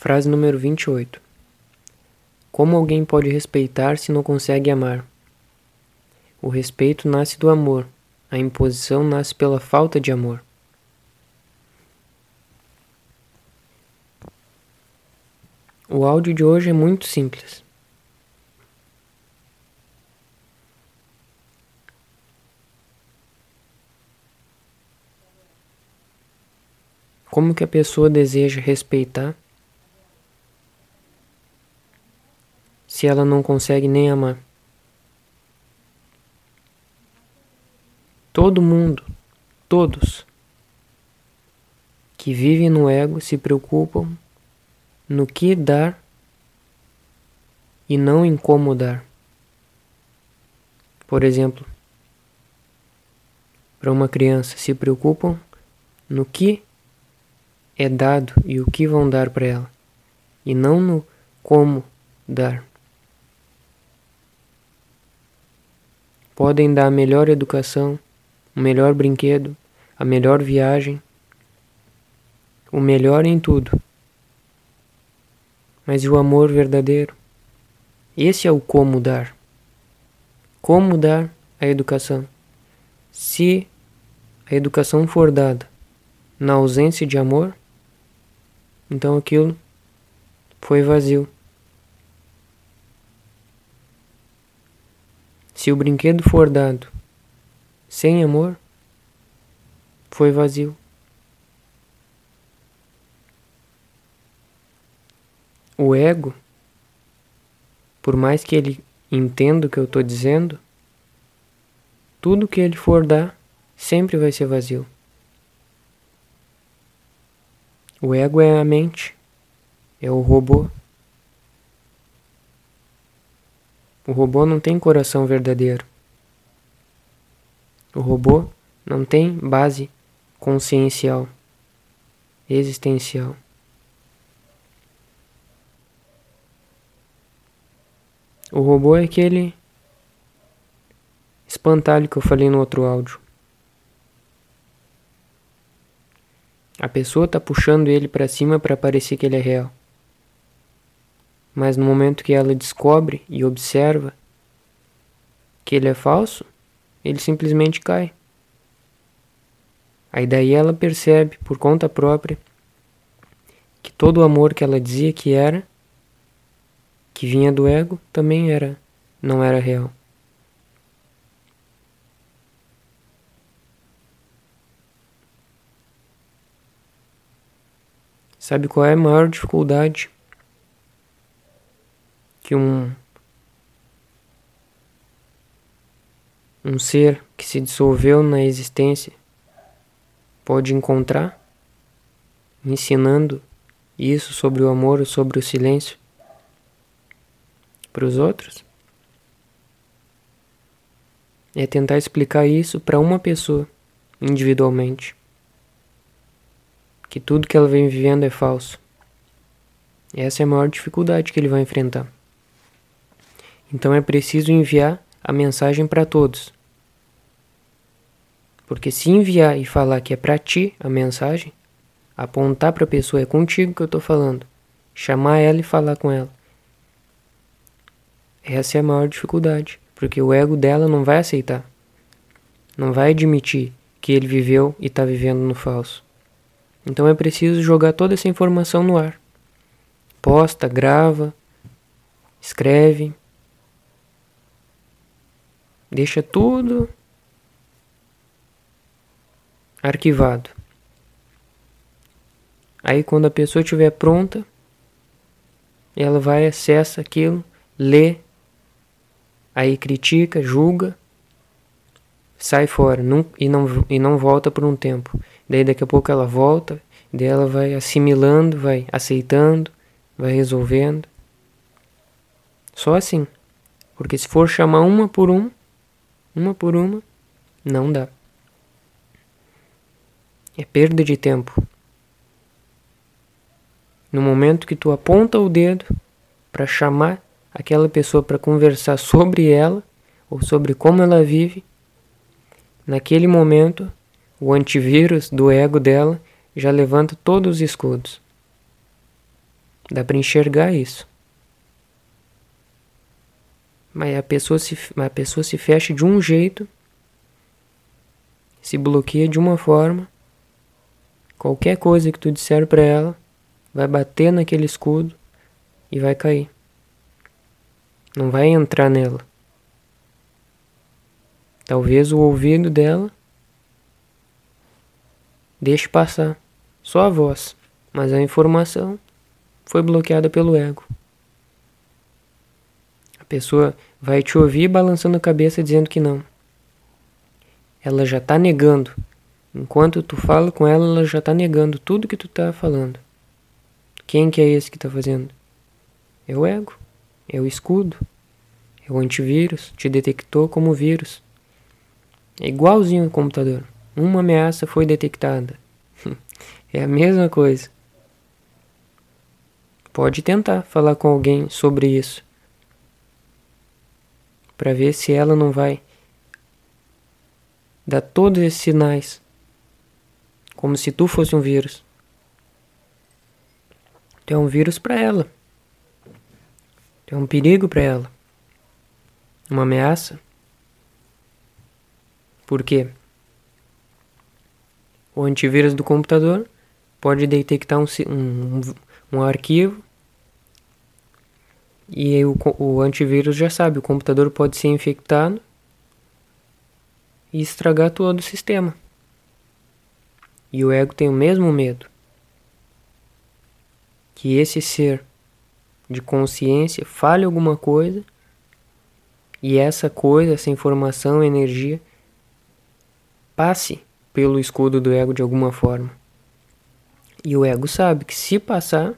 Frase número 28. Como alguém pode respeitar se não consegue amar? O respeito nasce do amor, a imposição nasce pela falta de amor. O áudio de hoje é muito simples. Como que a pessoa deseja respeitar se ela não consegue nem amar? Todo mundo, todos que vivem no ego se preocupam no que dar e não em como dar. Por exemplo, para uma criança se preocupam no que é dado e o que vão dar para ela, e não no como dar. Podem dar a melhor educação, o melhor brinquedo, a melhor viagem, o melhor em tudo. Mas o amor verdadeiro? Esse é o como dar. Como dar a educação? Se a educação for dada na ausência de amor, então aquilo foi vazio. Se o brinquedo for dado sem amor, foi vazio. O ego, por mais que ele entenda o que eu estou dizendo, tudo que ele for dar sempre vai ser vazio. O ego é a mente, é o robô. O robô não tem coração verdadeiro. O robô não tem base consciencial, existencial. O robô é aquele espantalho que eu falei no outro áudio. A pessoa está puxando ele para cima para parecer que ele é real. Mas no momento que ela descobre e observa que ele é falso, ele simplesmente cai. Aí daí ela percebe por conta própria que todo o amor que ela dizia que era, que vinha do ego, também era, não era real. Sabe qual é a maior dificuldade que um um ser que se dissolveu na existência pode encontrar ensinando isso sobre o amor sobre o silêncio para os outros? É tentar explicar isso para uma pessoa individualmente que tudo que ela vem vivendo é falso. Essa é a maior dificuldade que ele vai enfrentar. Então é preciso enviar a mensagem para todos. Porque se enviar e falar que é para ti a mensagem, apontar para a pessoa é contigo que eu estou falando, chamar ela e falar com ela. Essa é a maior dificuldade, porque o ego dela não vai aceitar. Não vai admitir que ele viveu e está vivendo no falso. Então é preciso jogar toda essa informação no ar. Posta, grava, escreve. Deixa tudo arquivado. Aí quando a pessoa estiver pronta, ela vai acessa aquilo, lê, aí critica, julga, sai fora não, e, não, e não volta por um tempo. Daí daqui a pouco ela volta, daí ela vai assimilando, vai aceitando, vai resolvendo. Só assim. Porque se for chamar uma por um, uma por uma, não dá. É perda de tempo. No momento que tu aponta o dedo para chamar aquela pessoa para conversar sobre ela ou sobre como ela vive, naquele momento o antivírus do ego dela já levanta todos os escudos. Dá para enxergar isso. Mas a pessoa se a pessoa se fecha de um jeito, se bloqueia de uma forma. Qualquer coisa que tu disser para ela vai bater naquele escudo e vai cair. Não vai entrar nela. Talvez o ouvido dela deixe passar só a voz, mas a informação foi bloqueada pelo ego. Pessoa vai te ouvir balançando a cabeça dizendo que não. Ela já está negando. Enquanto tu fala com ela, ela já está negando tudo que tu está falando. Quem que é esse que está fazendo? É o ego. É o escudo. É o antivírus. Te detectou como vírus. É igualzinho ao computador. Uma ameaça foi detectada. é a mesma coisa. Pode tentar falar com alguém sobre isso. Para ver se ela não vai dar todos esses sinais. Como se tu fosse um vírus. Tu é um vírus para ela. Tu é um perigo para ela. Uma ameaça. Por quê? O antivírus do computador pode detectar um, um, um arquivo e o, o antivírus já sabe, o computador pode ser infectado e estragar todo o sistema. E o ego tem o mesmo medo. Que esse ser de consciência fale alguma coisa e essa coisa, essa informação, energia passe pelo escudo do ego de alguma forma. E o ego sabe que se passar,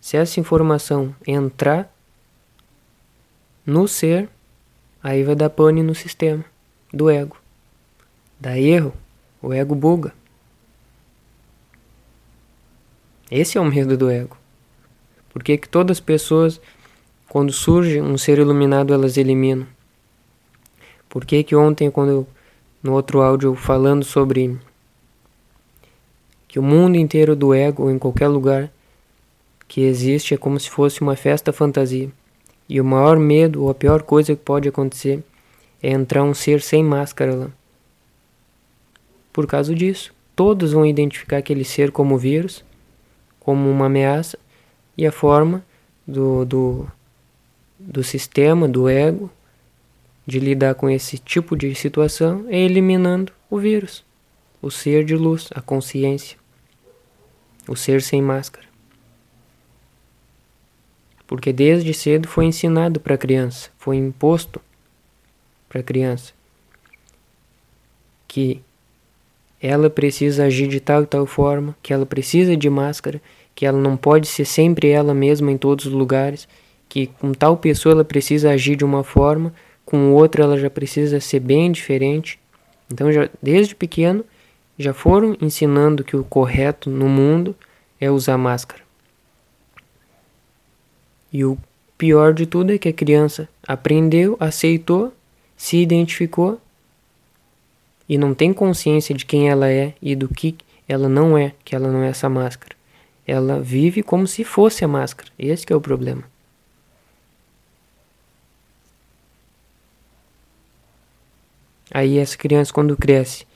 se essa informação entrar no ser, aí vai dar pane no sistema do ego. Dá erro, o ego buga. Esse é o medo do ego. Por que, todas as pessoas, quando surge um ser iluminado, elas eliminam? Por que, que ontem, quando eu, no outro áudio falando sobre que o mundo inteiro do ego, em qualquer lugar que existe, é como se fosse uma festa fantasia. E o maior medo, ou a pior coisa que pode acontecer, é entrar um ser sem máscara lá. Por causa disso, todos vão identificar aquele ser como vírus, como uma ameaça, e a forma do, do, do sistema, do ego, de lidar com esse tipo de situação é eliminando o vírus, o ser de luz, a consciência, o ser sem máscara porque desde cedo foi ensinado para a criança, foi imposto para a criança que ela precisa agir de tal e tal forma, que ela precisa de máscara, que ela não pode ser sempre ela mesma em todos os lugares, que com tal pessoa ela precisa agir de uma forma, com outra ela já precisa ser bem diferente. Então, já, desde pequeno, já foram ensinando que o correto no mundo é usar máscara. E o pior de tudo é que a criança aprendeu, aceitou, se identificou e não tem consciência de quem ela é e do que ela não é, que ela não é essa máscara. Ela vive como se fosse a máscara. Esse é o problema. Aí essa criança quando cresce,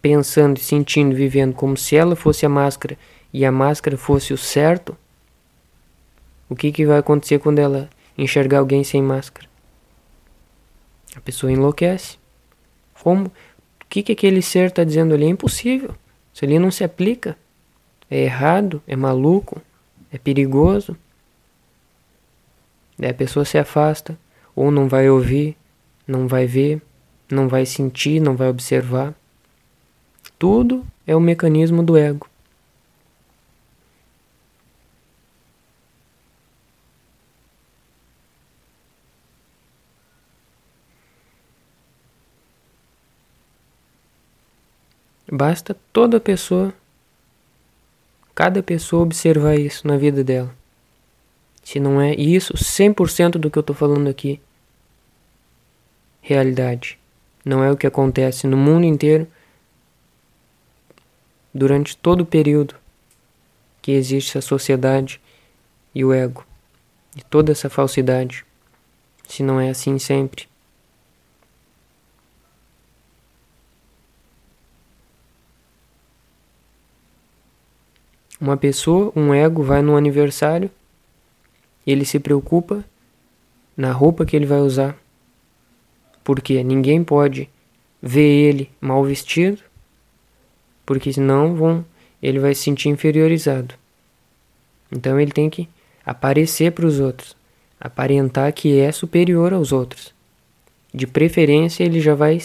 pensando, sentindo, vivendo como se ela fosse a máscara e a máscara fosse o certo, o que, que vai acontecer quando ela enxergar alguém sem máscara? A pessoa enlouquece. Como? O que, que aquele ser está dizendo ali? É impossível. Isso ali não se aplica. É errado, é maluco, é perigoso. Daí a pessoa se afasta, ou não vai ouvir, não vai ver, não vai sentir, não vai observar. Tudo é o mecanismo do ego. Basta toda pessoa, cada pessoa observar isso na vida dela. Se não é isso, 100% do que eu estou falando aqui, realidade. Não é o que acontece no mundo inteiro durante todo o período que existe essa sociedade e o ego, e toda essa falsidade, se não é assim sempre. Uma pessoa, um ego, vai no aniversário, ele se preocupa na roupa que ele vai usar, porque ninguém pode ver ele mal vestido, porque senão vão, ele vai se sentir inferiorizado. Então ele tem que aparecer para os outros, aparentar que é superior aos outros. De preferência, ele já vai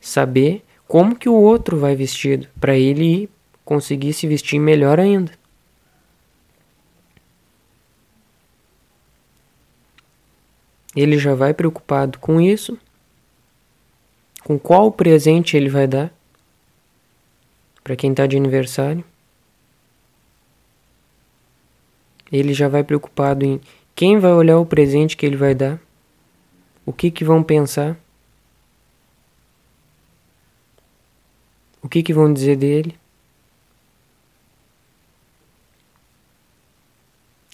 saber como que o outro vai vestido, para ele conseguir se vestir melhor ainda. Ele já vai preocupado com isso, com qual presente ele vai dar para quem está de aniversário. Ele já vai preocupado em quem vai olhar o presente que ele vai dar, o que que vão pensar, o que que vão dizer dele.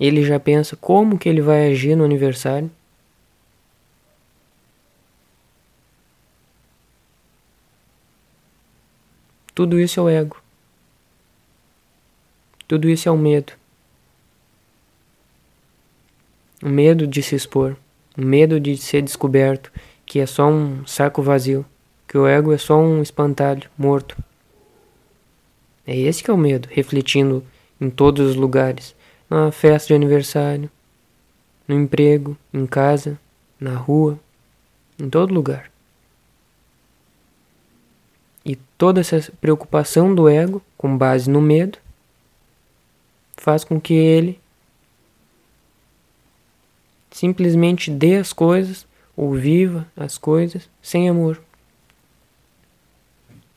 Ele já pensa como que ele vai agir no aniversário. Tudo isso é o ego. Tudo isso é o medo. O medo de se expor, o medo de ser descoberto, que é só um saco vazio, que o ego é só um espantalho morto. É esse que é o medo, refletindo em todos os lugares na festa de aniversário, no emprego, em casa, na rua, em todo lugar. E toda essa preocupação do ego, com base no medo, faz com que ele simplesmente dê as coisas ou viva as coisas sem amor.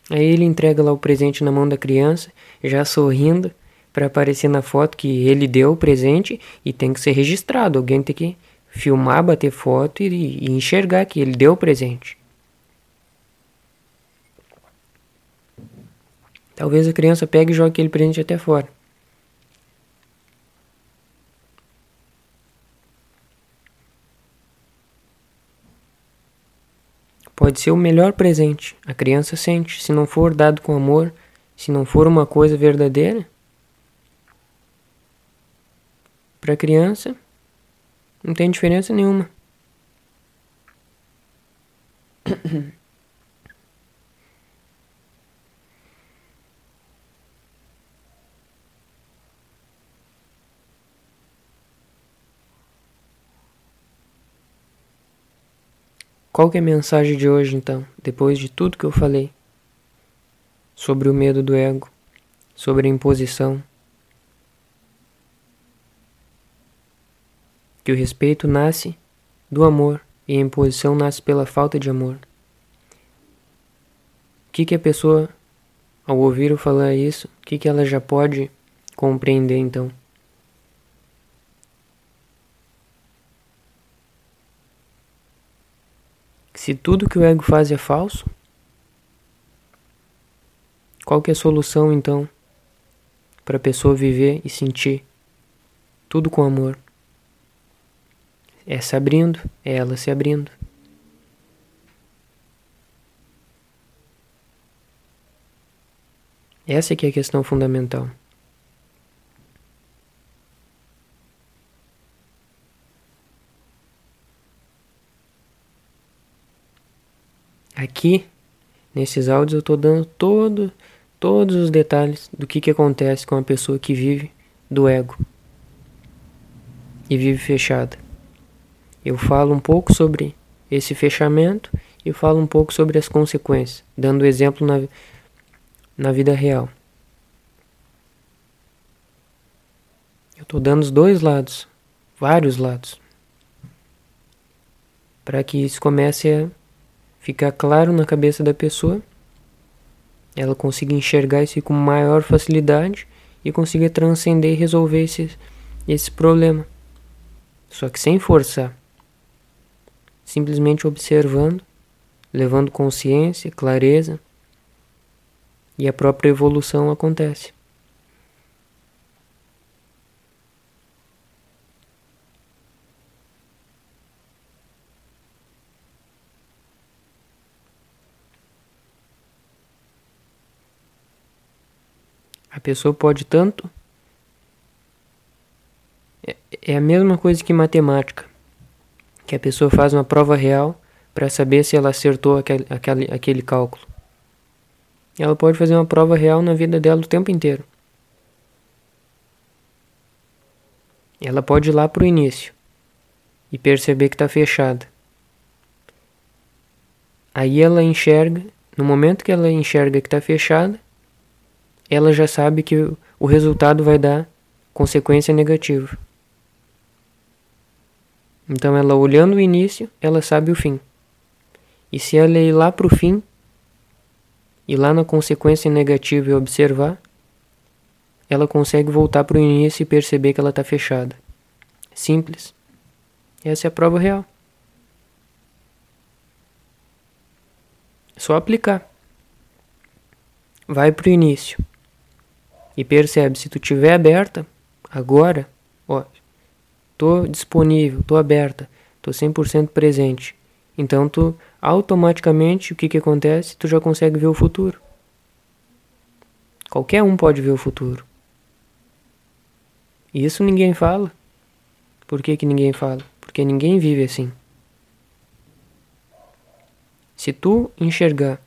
Aí ele entrega lá o presente na mão da criança, já sorrindo, para aparecer na foto que ele deu o presente e tem que ser registrado. Alguém tem que filmar, bater foto e, e enxergar que ele deu o presente. Talvez a criança pegue e jogue aquele presente até fora. Pode ser o melhor presente. A criança sente. Se não for dado com amor, se não for uma coisa verdadeira, Para criança, não tem diferença nenhuma. Qual é a mensagem de hoje então, depois de tudo que eu falei sobre o medo do ego, sobre a imposição? Que o respeito nasce do amor e a imposição nasce pela falta de amor. O que, que a pessoa, ao ouvir eu falar isso, o que, que ela já pode compreender então? Se tudo que o ego faz é falso, qual que é a solução então para a pessoa viver e sentir tudo com amor? É se abrindo, é ela se abrindo. Essa que é a questão fundamental. Aqui, nesses áudios, eu estou dando todo, todos os detalhes do que, que acontece com a pessoa que vive do ego e vive fechada. Eu falo um pouco sobre esse fechamento e falo um pouco sobre as consequências, dando exemplo na, na vida real. Eu estou dando os dois lados, vários lados, para que isso comece a ficar claro na cabeça da pessoa, ela consiga enxergar isso com maior facilidade e consiga transcender e resolver esse, esse problema. Só que sem forçar simplesmente observando, levando consciência, clareza, e a própria evolução acontece. A pessoa pode tanto. É, é a mesma coisa que matemática. Que a pessoa faz uma prova real para saber se ela acertou aquele, aquele, aquele cálculo. Ela pode fazer uma prova real na vida dela o tempo inteiro. Ela pode ir lá para o início e perceber que está fechada. Aí ela enxerga, no momento que ela enxerga que está fechada, ela já sabe que o resultado vai dar consequência negativa. Então ela olhando o início, ela sabe o fim. E se ela ir lá para o fim, e lá na consequência negativa e observar, ela consegue voltar para o início e perceber que ela está fechada. Simples. Essa é a prova real. Só aplicar. Vai para o início e percebe se tu tiver aberta agora, ó, tô disponível, tô aberta, tô 100% presente. Então tu automaticamente o que que acontece? Tu já consegue ver o futuro. Qualquer um pode ver o futuro. Isso ninguém fala. Por que, que ninguém fala? Porque ninguém vive assim. Se tu enxergar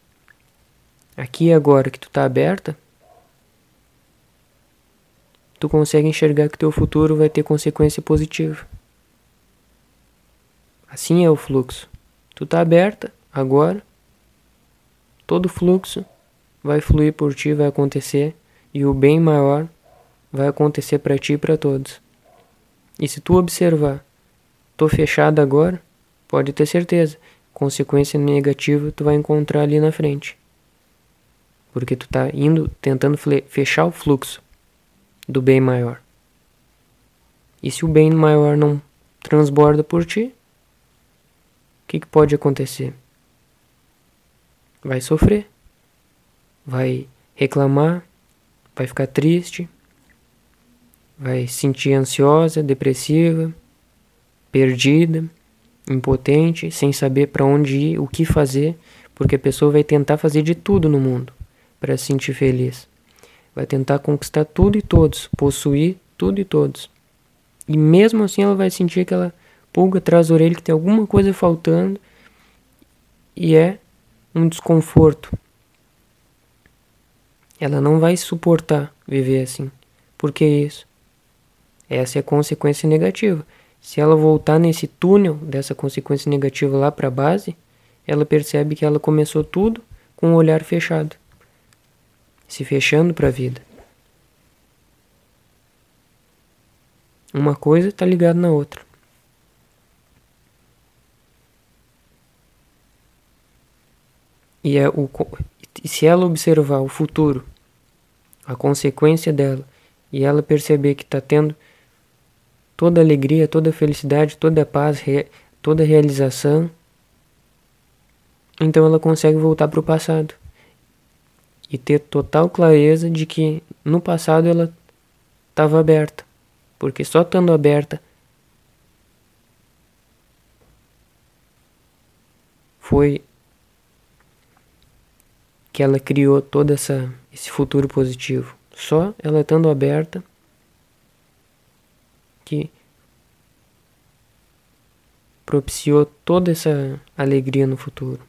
aqui e agora que tu tá aberta, tu consegue enxergar que teu futuro vai ter consequência positiva. Assim é o fluxo. Tu tá aberta agora, todo fluxo vai fluir por ti, vai acontecer e o bem maior vai acontecer para ti e para todos. E se tu observar, tô fechado agora, pode ter certeza, consequência negativa tu vai encontrar ali na frente. Porque tu tá indo tentando fechar o fluxo do bem maior. E se o bem maior não transborda por ti, o que, que pode acontecer? Vai sofrer, vai reclamar, vai ficar triste, vai se sentir ansiosa, depressiva, perdida, impotente, sem saber para onde ir, o que fazer, porque a pessoa vai tentar fazer de tudo no mundo para se sentir feliz. Vai tentar conquistar tudo e todos, possuir tudo e todos. E mesmo assim ela vai sentir aquela pulga atrás da orelha que tem alguma coisa faltando e é um desconforto. Ela não vai suportar viver assim. Por que isso? Essa é a consequência negativa. Se ela voltar nesse túnel dessa consequência negativa lá para a base, ela percebe que ela começou tudo com o olhar fechado, se fechando para a vida. Uma coisa está ligada na outra. E, é o, e se ela observar o futuro, a consequência dela, e ela perceber que está tendo toda alegria, toda felicidade, toda paz, re, toda realização, então ela consegue voltar para o passado e ter total clareza de que no passado ela estava aberta, porque só estando aberta foi que ela criou todo essa, esse futuro positivo. Só ela estando aberta que propiciou toda essa alegria no futuro.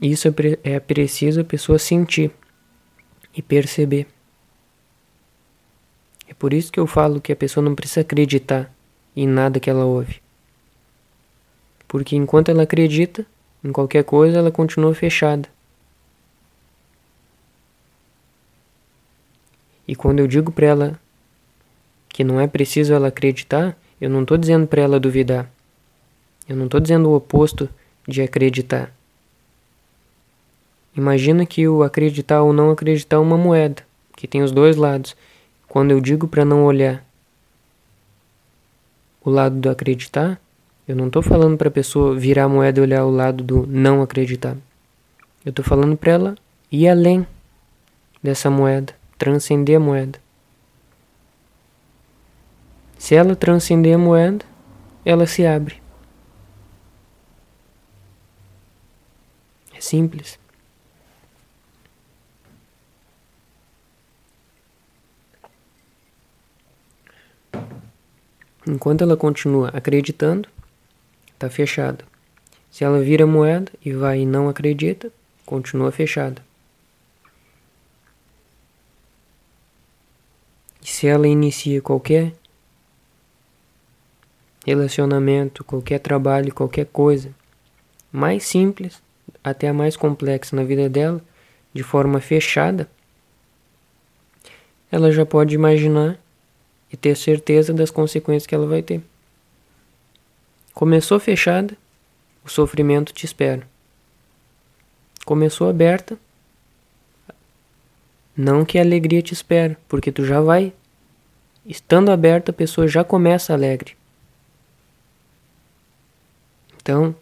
Isso é, é preciso a pessoa sentir e perceber. É por isso que eu falo que a pessoa não precisa acreditar em nada que ela ouve. Porque enquanto ela acredita em qualquer coisa, ela continua fechada. E quando eu digo para ela que não é preciso ela acreditar, eu não estou dizendo para ela duvidar. Eu não estou dizendo o oposto de acreditar. Imagina que o acreditar ou não acreditar é uma moeda, que tem os dois lados. Quando eu digo para não olhar o lado do acreditar, eu não estou falando para a pessoa virar a moeda e olhar o lado do não acreditar. Eu estou falando para ela ir além dessa moeda, transcender a moeda. Se ela transcender a moeda, ela se abre. É simples. Enquanto ela continua acreditando, está fechada. Se ela vira moeda e vai e não acredita, continua fechada. E se ela inicia qualquer relacionamento, qualquer trabalho, qualquer coisa, mais simples até a mais complexa na vida dela, de forma fechada, ela já pode imaginar e ter certeza das consequências que ela vai ter. Começou fechada, o sofrimento te espera. Começou aberta, não que a alegria te espera, porque tu já vai. Estando aberta, a pessoa já começa alegre. Então,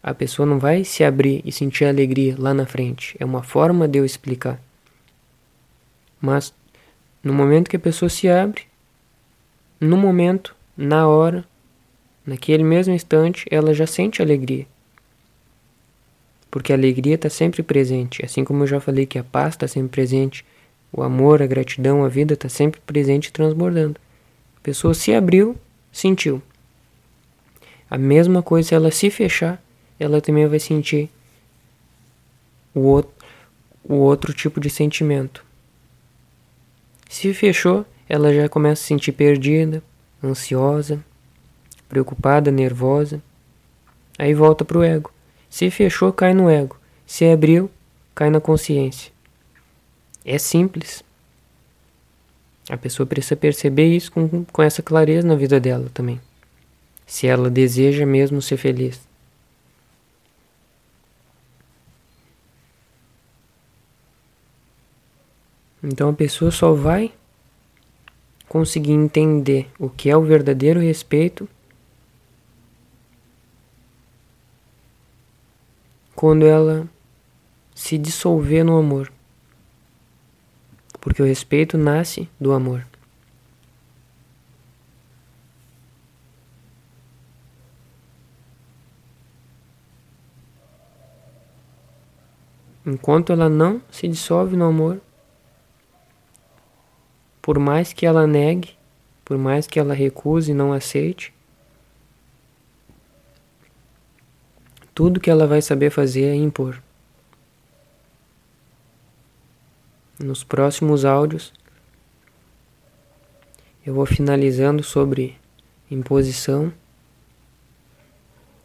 a pessoa não vai se abrir e sentir alegria lá na frente. É uma forma de eu explicar. Mas no momento que a pessoa se abre, no momento, na hora, naquele mesmo instante, ela já sente alegria. Porque a alegria está sempre presente. Assim como eu já falei que a paz está sempre presente, o amor, a gratidão, a vida está sempre presente e transbordando. A pessoa se abriu, sentiu. A mesma coisa se ela se fechar, ela também vai sentir o outro, o outro tipo de sentimento. Se fechou, ela já começa a se sentir perdida, ansiosa, preocupada, nervosa. Aí volta para o ego. Se fechou, cai no ego. Se abriu, cai na consciência. É simples. A pessoa precisa perceber isso com, com essa clareza na vida dela também. Se ela deseja mesmo ser feliz. Então a pessoa só vai conseguir entender o que é o verdadeiro respeito quando ela se dissolver no amor. Porque o respeito nasce do amor. Enquanto ela não se dissolve no amor, por mais que ela negue, por mais que ela recuse e não aceite, tudo que ela vai saber fazer é impor. Nos próximos áudios, eu vou finalizando sobre imposição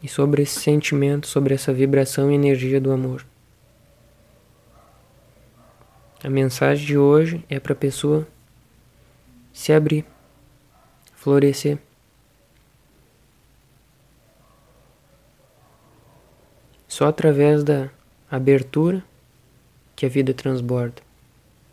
e sobre esse sentimento, sobre essa vibração e energia do amor. A mensagem de hoje é para a pessoa se abrir, florescer. Só através da abertura que a vida transborda.